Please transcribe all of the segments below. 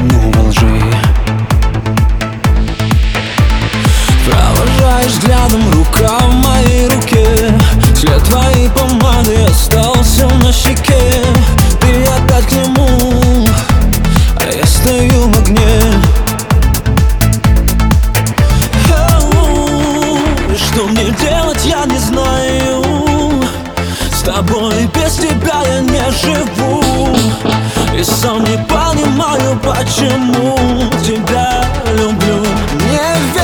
утону во лжи Провожаешь взглядом рука в моей руке. След твоей помады остался на щеке. Ты опять к нему, а я стою в огне. Что мне делать, я не знаю. С тобой без тебя я не живу. И сам не понимаю, почему тебя люблю. Не верю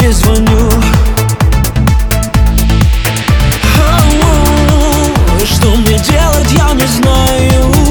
перезвоню Ау, Что мне делать, я не знаю.